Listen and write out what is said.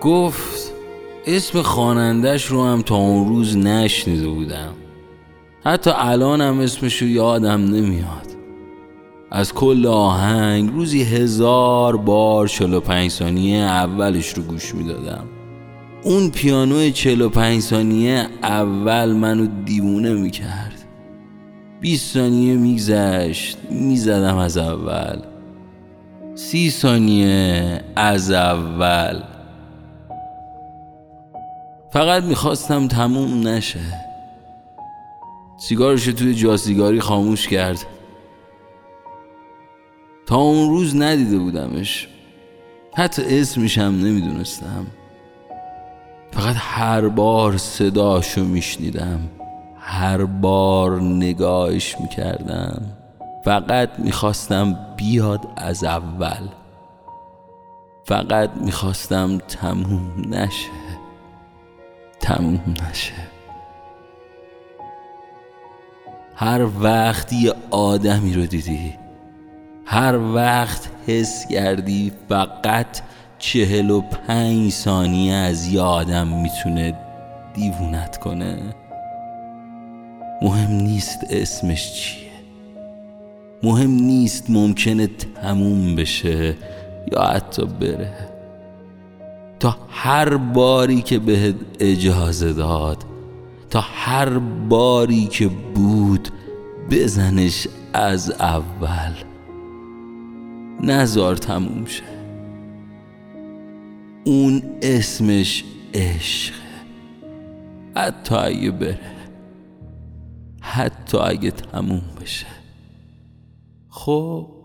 گفت اسم خانندش رو هم تا اون روز نشنیده بودم. حتی الانم اسمش رو یادم نمیاد. از کل آهنگ روزی هزار بار 45 ثانیه اولش رو گوش می‌دادم. اون پیانو 45 ثانیه اول منو دیوونه می‌کرد. 20 ثانیه میگذشت می‌زدم از اول. سی ثانیه از اول. فقط می‌خواستم تموم نشه. سیگارش توی جاسیگاری خاموش کرد. تا اون روز ندیده بودمش. حتی هم نمی‌دونستم. فقط هر بار صداشو میشنیدم. هر بار نگاهش می‌کردم. فقط می‌خواستم بیاد از اول. فقط می‌خواستم تموم نشه. تموم نشه. هر وقت یه آدمی رو دیدی هر وقت حس کردی فقط چهل و پنج ثانیه از یه آدم می‌تونه دیوونت کنه مهم نیست اسمش چیه. مهم نیست ممکنه تموم بشه یا حتی بره. تا هر باری که بهت اجازه داد تا هر باری که بود بزنش از اول. نزار تموم شه. اون اسمش عشقه حتی اگه بره حتی اگه تموم بشه. خب؟